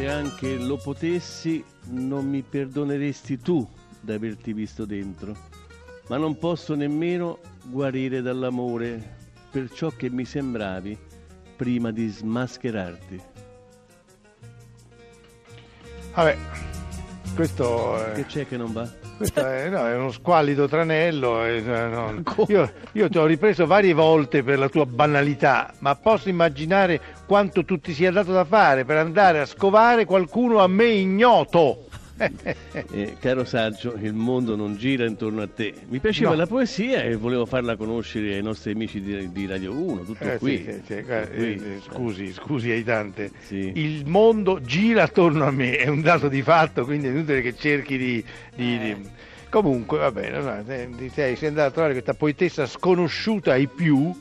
se anche lo potessi non mi perdoneresti tu d'averti visto dentro, ma non posso nemmeno guarire dall'amore per ciò che mi sembravi prima di smascherarti. Vabbè, questo è... Che c'è che non va? Questo è, no, è uno squallido tranello. e, eh, no. Io, io ti ho ripreso varie volte per la tua banalità, ma posso immaginare quanto tu ti sia dato da fare per andare a scovare qualcuno a me ignoto. Eh, caro saggio, il mondo non gira intorno a te. Mi piaceva No. la poesia e volevo farla conoscere ai nostri amici di, di Radio 1, tutto Eh, qui. sì, sì, Tutto eh, qui. eh, scusi, scusi Aitante. Sì. Il mondo gira attorno a me, è un dato di fatto, quindi è inutile che cerchi di... di- di- Comunque, va bene, eh, sei, sei andato a trovare questa poetessa sconosciuta ai più,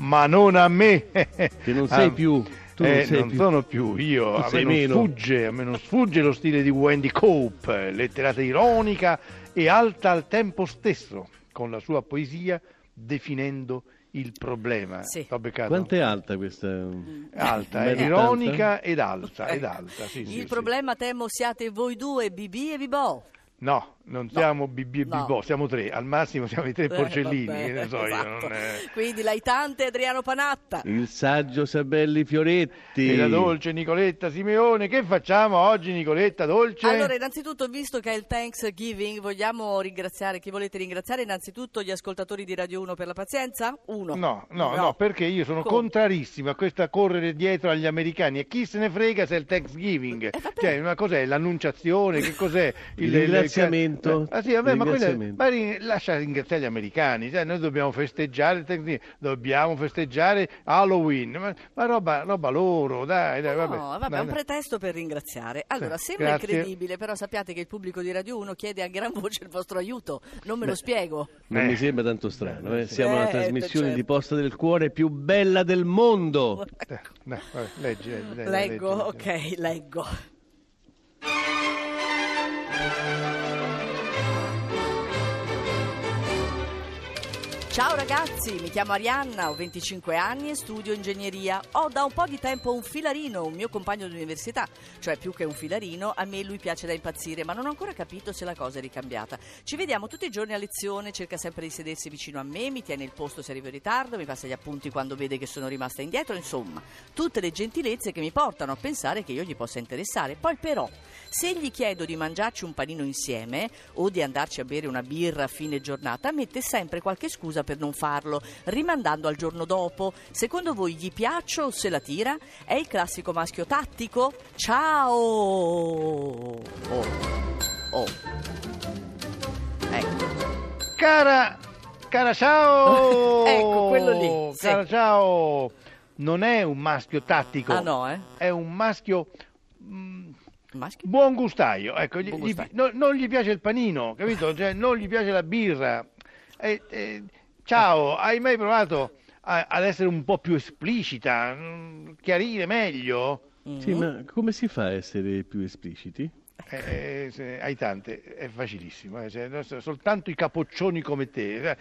ma non a me. Che non sei Ah, più. Eh, sei non più. sono più io, a me, meno. sfugge, a me non sfugge lo stile di Wendy Cope, letterata ironica e alta al tempo stesso, con la sua poesia definendo il problema. Sì. Quanto è alta questa? Alta, è ironica ed alta, ed alta, sì, sì, Il sì. problema temo siate voi due, Bibi e Bibò. No, non siamo BB e No. Bibò, siamo tre, al massimo siamo i tre Eh, porcellini, vabbè, che ne so io. esatto. non è- Quindi l'aitante Adriano Panatta. Il saggio Sabelli Fioretti. E la dolce Nicoletta Simeone, che facciamo oggi Nicoletta dolce? Allora, innanzitutto, visto che è il Thanksgiving, vogliamo ringraziare, chi volete ringraziare? Innanzitutto gli ascoltatori di Radio 1 per la pazienza? Uno. No, no, no, perché io sono Come? contrarissimo a questa correre dietro agli americani e chi se ne frega se è il Thanksgiving. Eh, vabbè. cioè, una cos'è l'annunciazione, che cos'è Il ringraziamento. Ah sì, vabbè, ma, Ringraziamento. ma lascia ringraziare gli americani, cioè, noi dobbiamo festeggiare dobbiamo festeggiare Halloween, ma, ma roba, roba loro, dai, dai, vabbè. No, vabbè, è un pretesto per ringraziare. Allora, Sì, sembra grazie. incredibile, però sappiate che il pubblico di Radio 1 chiede a gran voce il vostro aiuto. Non me lo spiego. Non Eh. mi sembra tanto strano, eh. siamo la Eh, trasmissione certo. di Posta del Cuore più bella del mondo. Eh, dai, vabbè, leggi, leggi, leggi, Leggo, leggi, leggi. ok, leggo. Ciao ragazzi, mi chiamo Arianna, ho 25 anni e studio ingegneria. Ho da un po' di tempo un filarino, un mio compagno di università, cioè più che un filarino, a me lui piace da impazzire, ma non ho ancora capito se la cosa è ricambiata. Ci vediamo tutti i giorni a lezione, cerca sempre di sedersi vicino a me, mi tiene il posto se arrivo in ritardo, mi passa gli appunti quando vede che sono rimasta indietro, insomma, tutte le gentilezze che mi portano a pensare che io gli possa interessare. Poi però, se gli chiedo di mangiarci un panino insieme o di andarci a bere una birra a fine giornata, mette sempre qualche scusa per non farlo, rimandando al giorno dopo. Secondo voi gli piaccio o se la tira? È il classico maschio tattico? Ciao! Oh. Oh. Ecco. Cara, cara ciao! Ecco, quello lì, sì. Cara ciao! Non è un maschio tattico, Ah no, eh? è un maschio mm, Maschio? buon gustaio. Ecco, gli- Buon gli- gustaio. no- non gli piace il panino, capito? Cioè, non gli piace la birra. Eh, eh, ciao, hai mai provato a- ad essere un po' più esplicita, mm, chiarire meglio? Sì, ma come si fa a essere più espliciti? Eh, eh, se- hai tante, è facilissimo, eh, no, soltanto i capoccioni come te. Eh,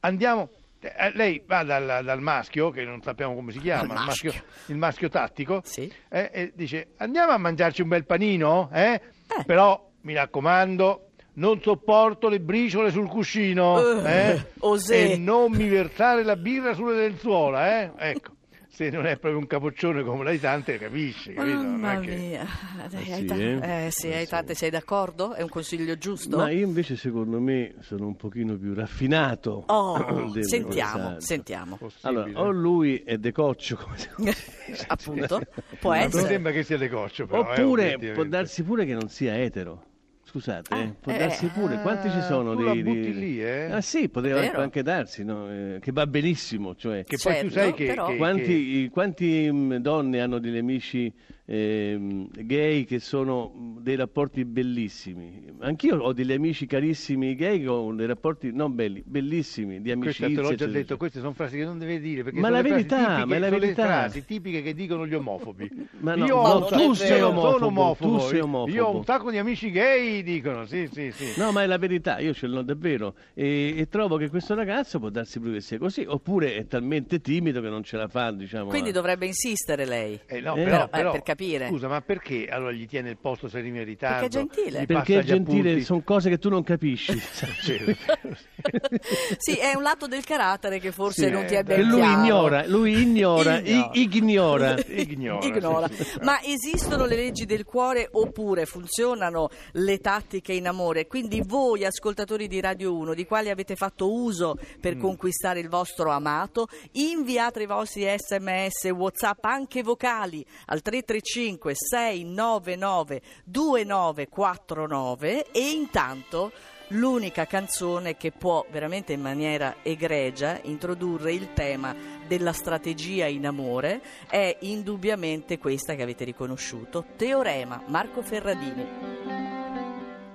Andiamo, eh, lei va dal, dal maschio, che non sappiamo come si chiama, il maschio, maschio. il maschio tattico, Sì. eh, e dice andiamo a mangiarci un bel panino, eh? Eh. però mi raccomando. Non sopporto le briciole sul cuscino Eh, eh? osè. e non mi versare la birra sulle lenzuola. Eh? Ecco, se non è proprio un capoccione come l'Aitante, capisci? Capito? Non Mamma che- mia. Dai, sì, Aita- eh? eh, sì, Eh, Aitante, sei d'accordo? È un consiglio giusto? Ma io invece secondo me sono un pochino più raffinato. Oh, sentiamo, sentiamo. Possibile. Allora, o lui è decoccio, come si Appunto, può essere. Mi sembra che sia decoccio, però. eh, Oppure può darsi pure che non sia etero. Scusate, eh, può eh, darsi pure. Quanti ci sono Ah, tu di, la di- butti lì, eh? Ah sì, poteva Vero. anche darsi, no? Eh, che va benissimo. Cioè, Che poi tu Certo, sai che, però- che- quanti, che- quanti, mh, donne hanno degli amici ehm, gay che sono dei rapporti bellissimi. Anch'io ho degli amici carissimi gay con dei rapporti non belli, bellissimi, di Questa amicizia. te l'ho già eccetera, detto, eccetera. queste sono frasi che non devi dire perché Ma sono la le frasi verità, tipiche- ma la sono verità. le frasi tipiche che dicono gli omofobi. Ma no, io no, tu sei omofobo, sono omofobo, tu sei omofobo. Io ho un sacco di amici gay, dicono, sì, sì, sì. No, ma è la verità, io ce l'ho davvero e, e trovo che questo ragazzo può darsi pure che sia così, oppure è talmente timido che non ce la fa, diciamo. Quindi a- dovrebbe insistere lei. Eh, no, Eh, però, eh, però, per capire. Scusa, ma perché allora gli tiene il posto se arriva in ritardo? Perché è gentile. Perché è gentile, sono cose che tu non capisci. Sì, è un lato del carattere che forse Sì, non ti è ben lui chiaro. ignora, lui ignora, Ignora. i- ignora. Ignora, Ignora. sì, sì. Ma esistono le leggi del cuore oppure funzionano le tattiche in amore? Quindi voi ascoltatori di Radio 1, di quali avete fatto uso per Mm. conquistare il vostro amato, inviate i vostri sms, whatsapp, anche vocali al 335 699 2949 e intanto l'unica canzone che può veramente in maniera egregia introdurre il tema della strategia in amore. È indubbiamente questa che avete riconosciuto, Teorema, Marco Ferradini.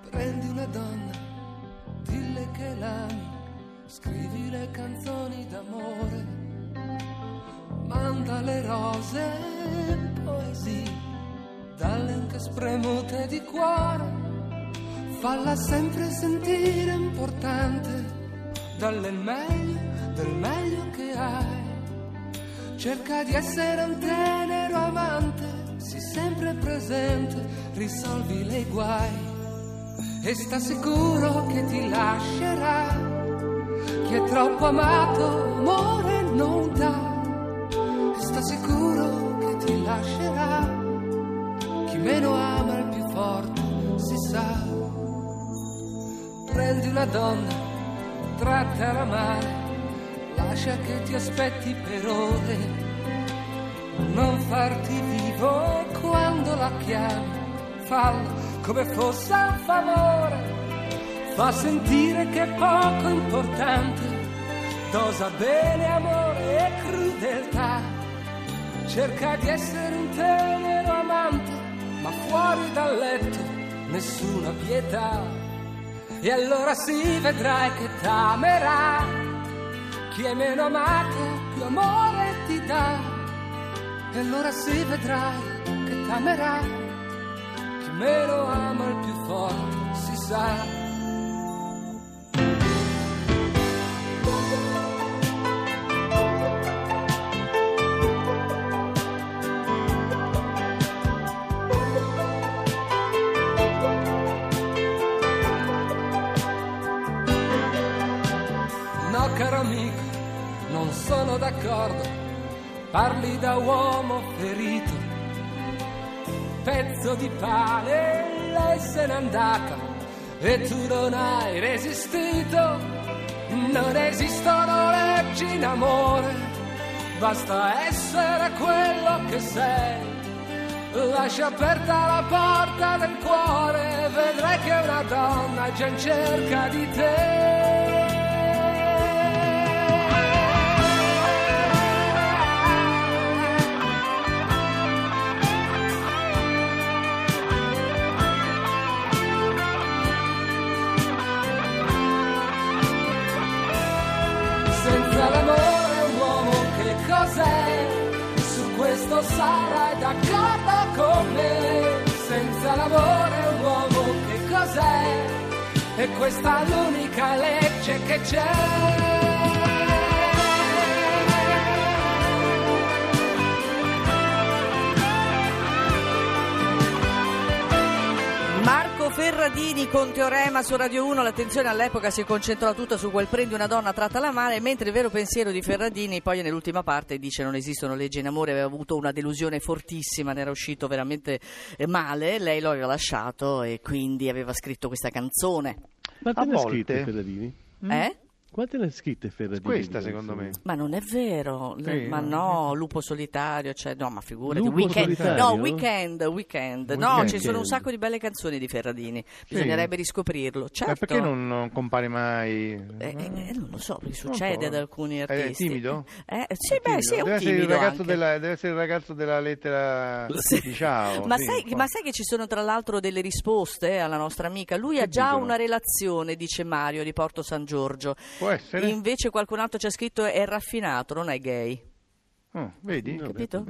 Prendi una donna, dille che l'ami, scrivi le canzoni d'amore, manda le rose poesie, dalle anche spremute di cuore, falla sempre sentire importante, dalle meglio, del meglio che hai. Cerca di essere un tenero amante, sii sempre presente, risolvi le guai e sta sicuro che ti lascerà. Chi è troppo amato amore non dà. E sta sicuro che ti lascerà. Chi meno ama il più forte si sa. Prendi una donna, trattala male, lascia che ti aspetti per ore. Non farti vivo quando la chiami, fallo come fosse un favore. Fa sentire che è poco importante, dosa bene amore e crudeltà. Cerca di essere un tenero amante, ma fuori dal letto nessuna pietà. E allora si vedrai che t'amerà. Chi è meno amato più amore ti dà. E allora si vedrai che t'amerà. Chi meno ama il più forte si sa. Sono d'accordo. Parli da uomo ferito. Pezzo di pane, lei se n'è andata e tu non hai resistito. Non esistono leggi in amore, basta essere quello che sei. Lascia aperta la porta del cuore, vedrai che una donna già in cerca di te. Questa è l'unica legge che c'è. Ferradini con Teorema su Radio 1, l'attenzione all'epoca si concentrò tutta su quel prendi una donna tratta la male, mentre il vero pensiero di Ferradini poi nell'ultima parte dice non esistono leggi in amore, aveva avuto una delusione fortissima, ne era uscito veramente eh, male, lei lo aveva lasciato e quindi aveva scritto questa canzone. Ma A volte- scritto Ferradini? Eh? Quante ne ha scritte Ferradini? Questa, secondo me. Ma non è vero, Sì, ma no. no, lupo solitario, cioè, no, ma figurati, Lupo weekend, solitario? no, weekend, weekend, no, Weekend. ci sono un sacco di belle canzoni di Ferradini, bisognerebbe riscoprirlo, certo. Ma perché non, non compare mai? Eh, eh, eh, non lo so, perché Non succede so. ad alcuni È artisti. timido? Eh, sì, È beh, timido. sì, è un deve, essere il timido ragazzo anche. della, deve essere il ragazzo della lettera Sì. di ciao. Ma, sì, sai, ma sai che ci sono tra l'altro delle risposte alla nostra amica? Lui ha già dicono? una relazione, dice Mario, di Porto San Giorgio. Può essere? Invece qualcun altro ha scritto è raffinato, non è gay. Oh, vedi? No, Capito?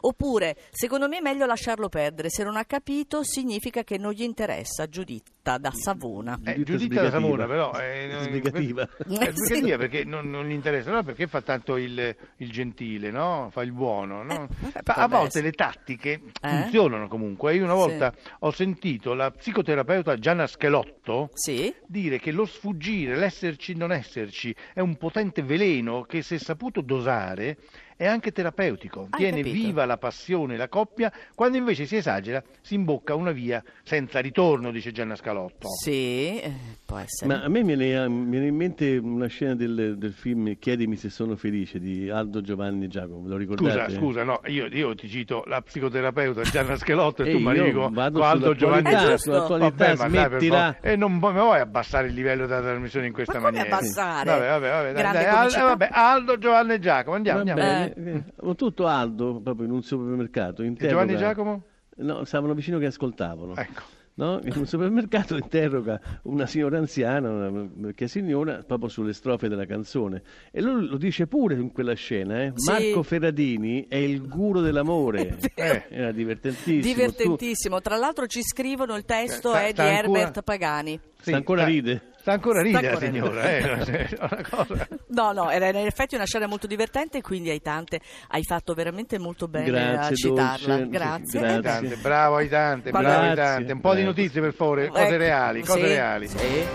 Oppure, secondo me è meglio lasciarlo perdere. Se non ha capito, significa che non gli interessa. Giuditta da Savona. Eh, Giuditta sbrigativa. Savona, però. eh, non- Sbrigativa. È sbrigativa perché non, non gli interessa, allora perché fa tanto il, il gentile, no? Fa il buono, no? Eh, a volte essere. le tattiche Eh? funzionano comunque. Io una Sì. volta ho sentito la psicoterapeuta Gianna Schelotto Sì? dire che lo sfuggire, l'esserci non esserci, è un potente veleno che se saputo dosare è anche terapeutico, Hai tiene capito. viva la passione, la coppia, quando invece si esagera si imbocca una via senza ritorno, dice Gianna Scalotto. Sì, eh, può essere. Ma a me viene, viene in mente una scena del, del film Chiedimi se sono felice di Aldo Giovanni Giacomo, lo Scusa, ricordate? scusa, no, io, io ti cito la psicoterapeuta Gianna Schelotto e Ehi, tu mi con con Aldo Giovanni Giacomo. Vabbè, smettila. E non pu- mi vuoi abbassare il livello della trasmissione in questa Ma come maniera? abbassare? Vabbè, vabbè, vabbè, dai, Grande dai, Aldo Giovanni Giacomo, andiamo, andiamo. Eh, ho tutto Aldo proprio in un supermercato. Interroga- Giovanni Giacomo? No, stavano vicino che ascoltavano. Ecco. No? In un supermercato interroga una signora anziana, una vecchia signora, proprio sulle strofe della canzone. E lui lo dice pure in quella scena, eh. Sì. Marco Ferradini è il guru dell'amore. Eh, era divertentissimo. Divertentissimo. Tra l'altro ci scrivono il testo Sta- è di sta ancora- Herbert Pagani. Tu sta ancora ride. Sta ancora a Sta la ancora signora, eh. No, no, era in effetti una scena molto divertente, quindi hai tante, hai fatto veramente molto bene a Grazie, citarla. dolce. Grazie. Grazie. Eh Aitante, bravo Aitante, Quando- bravo Aitante. Un po' di notizie per favore, cose ecco, reali, cose sì, reali. sì.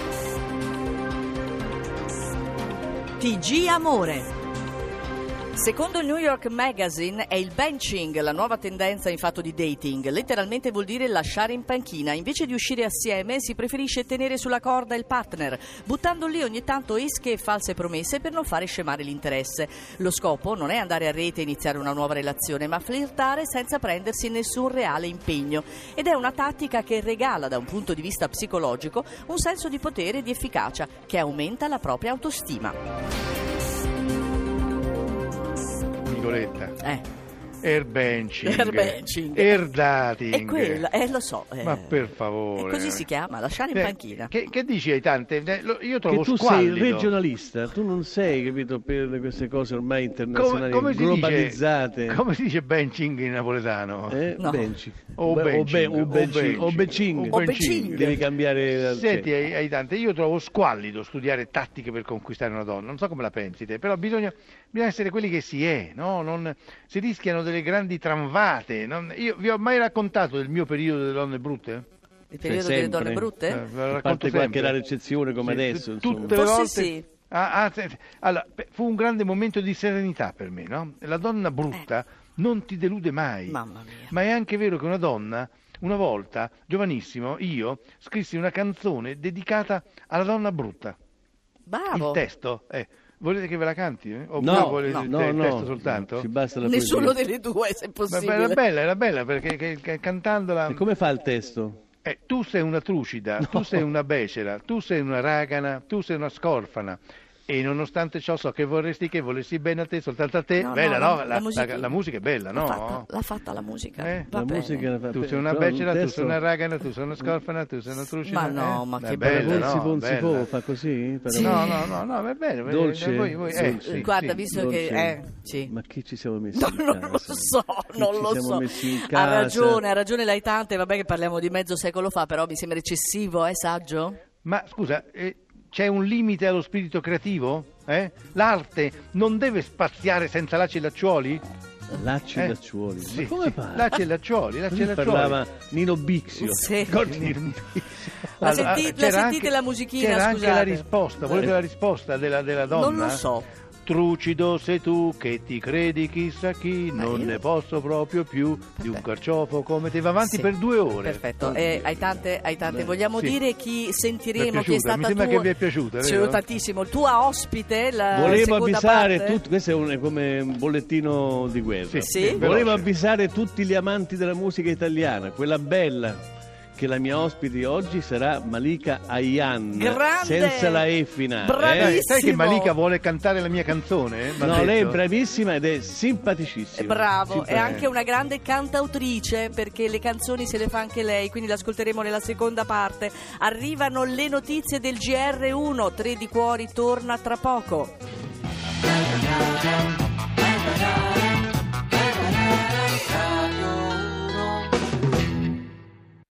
TG Amore. Secondo il New York Magazine è il benching la nuova tendenza in fatto di dating. Letteralmente vuol dire lasciare in panchina. Invece di uscire assieme si preferisce tenere sulla corda il partner, buttando lì ogni tanto esche e false promesse per non fare scemare l'interesse. Lo scopo non è andare a rete e iniziare una nuova relazione, ma flirtare senza prendersi nessun reale impegno. Ed è una tattica che regala da un punto di vista psicologico un senso di potere e di efficacia che aumenta la propria autostima. Nicoletta. Eh. Airbenching. Airbenching. Airdating. È quello, eh, lo so. eh. Ma per favore. E così si chiama, lasciare in Eh, panchina. Che, che dici Aitante? Eh, lo- Io trovo Che tu sei squallido. il regionalista, tu non sei, capito, per queste cose ormai come, internazionali, come si globalizzate. Dice, come si dice benching in napoletano? Eh, No. benci. O benching, o be- o o benching. benching. O benching. Devi cambiare... Senti cioè, Aitante, io trovo squallido studiare tattiche per conquistare una donna, non so come la pensi te, però bisogna, bisogna essere quelli che si è, no? Non- si rischiano delle grandi tramvate. non- io vi ho mai raccontato del mio periodo delle donne brutte? Il periodo Cioè, delle donne brutte? Eh, a racconto parte qualche rara eccezione come Sì, adesso, insomma. tutte le Forse volte sì. Ah, ah, allora, fu un grande momento di serenità per me, no? La donna brutta non ti delude mai. Eh. Mamma mia. Ma è anche vero che una donna, una volta, giovanissimo, io scrissi una canzone dedicata alla donna brutta. Bravo. Il testo è. Volete che ve la canti? eh? Oppure No, volete no, il, no, no, testo soltanto? ci basta la Nessuno poesia. delle due, se possibile. era bella, era bella perché che- che cantandola. E come fa il testo? Eh, tu sei una trucida, tu sei una becera, tu sei una ragana, tu sei una scorfana. E nonostante ciò so che vorresti che volessi bene a te, soltanto a te. No, no, bella, la- no? la La, musica- la- la musica è bella, L'ha no? fatta, l'ha fatta la musica. Eh? Va la bene. musica fa- Tu sei una becera, tu testo- sei una ragana, tu sei una scorfana, tu sei una trucida. Ma no, eh? ma che bella, bello. Ponzi, no? Ponzi, Bella. po, fa così? Però- Sì. No, no, no, no, va bene. va bene. Dolce, Voi- voi- eh, dolce. sì, Guarda, sì. visto che... Dolce. Eh, sì. Ma chi ci siamo messi No, in non lo so, Chi non ci lo siamo so. messi in Ha ragione, ha ragione Laitante, vabbè che parliamo di mezzo secolo fa, però mi sembra eccessivo, è saggio? Ma scusa, eh, c'è un limite allo spirito creativo? Eh? L'arte non deve spaziare senza lacci e lacciuoli? Lacci Eh? e lacciuoli. Sì, Ma come sì, fa? Lacci e lacciuoli, lacci e lacciuoli. parlava Nino Bixio. Sì. Ricordi? La Allora, senti- la c'era sentite anche- la musichina, C'era anche scusate? la risposta, volete Eh. la risposta della, della donna? Non lo so. Trucido sei tu che ti credi chissà chi, non io- ne posso proprio più di un carciofo come te. Va avanti Sì. per due ore. Perfetto, eh, hai tante, hai tante. Vogliamo Sì. dire chi sentiremo, è chi è piaciuta, stata mi sembra tua... che vi è piaciuta, Sì, vero? tantissimo, tua ospite, la Volevo avvisare parte. tutti, questo è un, è come un bollettino di guerra. Sì. Volevo avvisare tutti gli amanti della musica italiana, quella bella, che la mia ospite oggi sarà Malika Ayan, Grande! senza la E finale. Bravissima! eh. Sai, che. Malika vuole cantare la mia canzone? eh? No, detto. lei è bravissima ed è È simpaticissima. bravo, è anche una grande cantautrice perché le canzoni se le fa anche lei, quindi l'ascolteremo nella seconda parte. Arrivano le notizie del GR1, Tre di Cuori torna tra poco.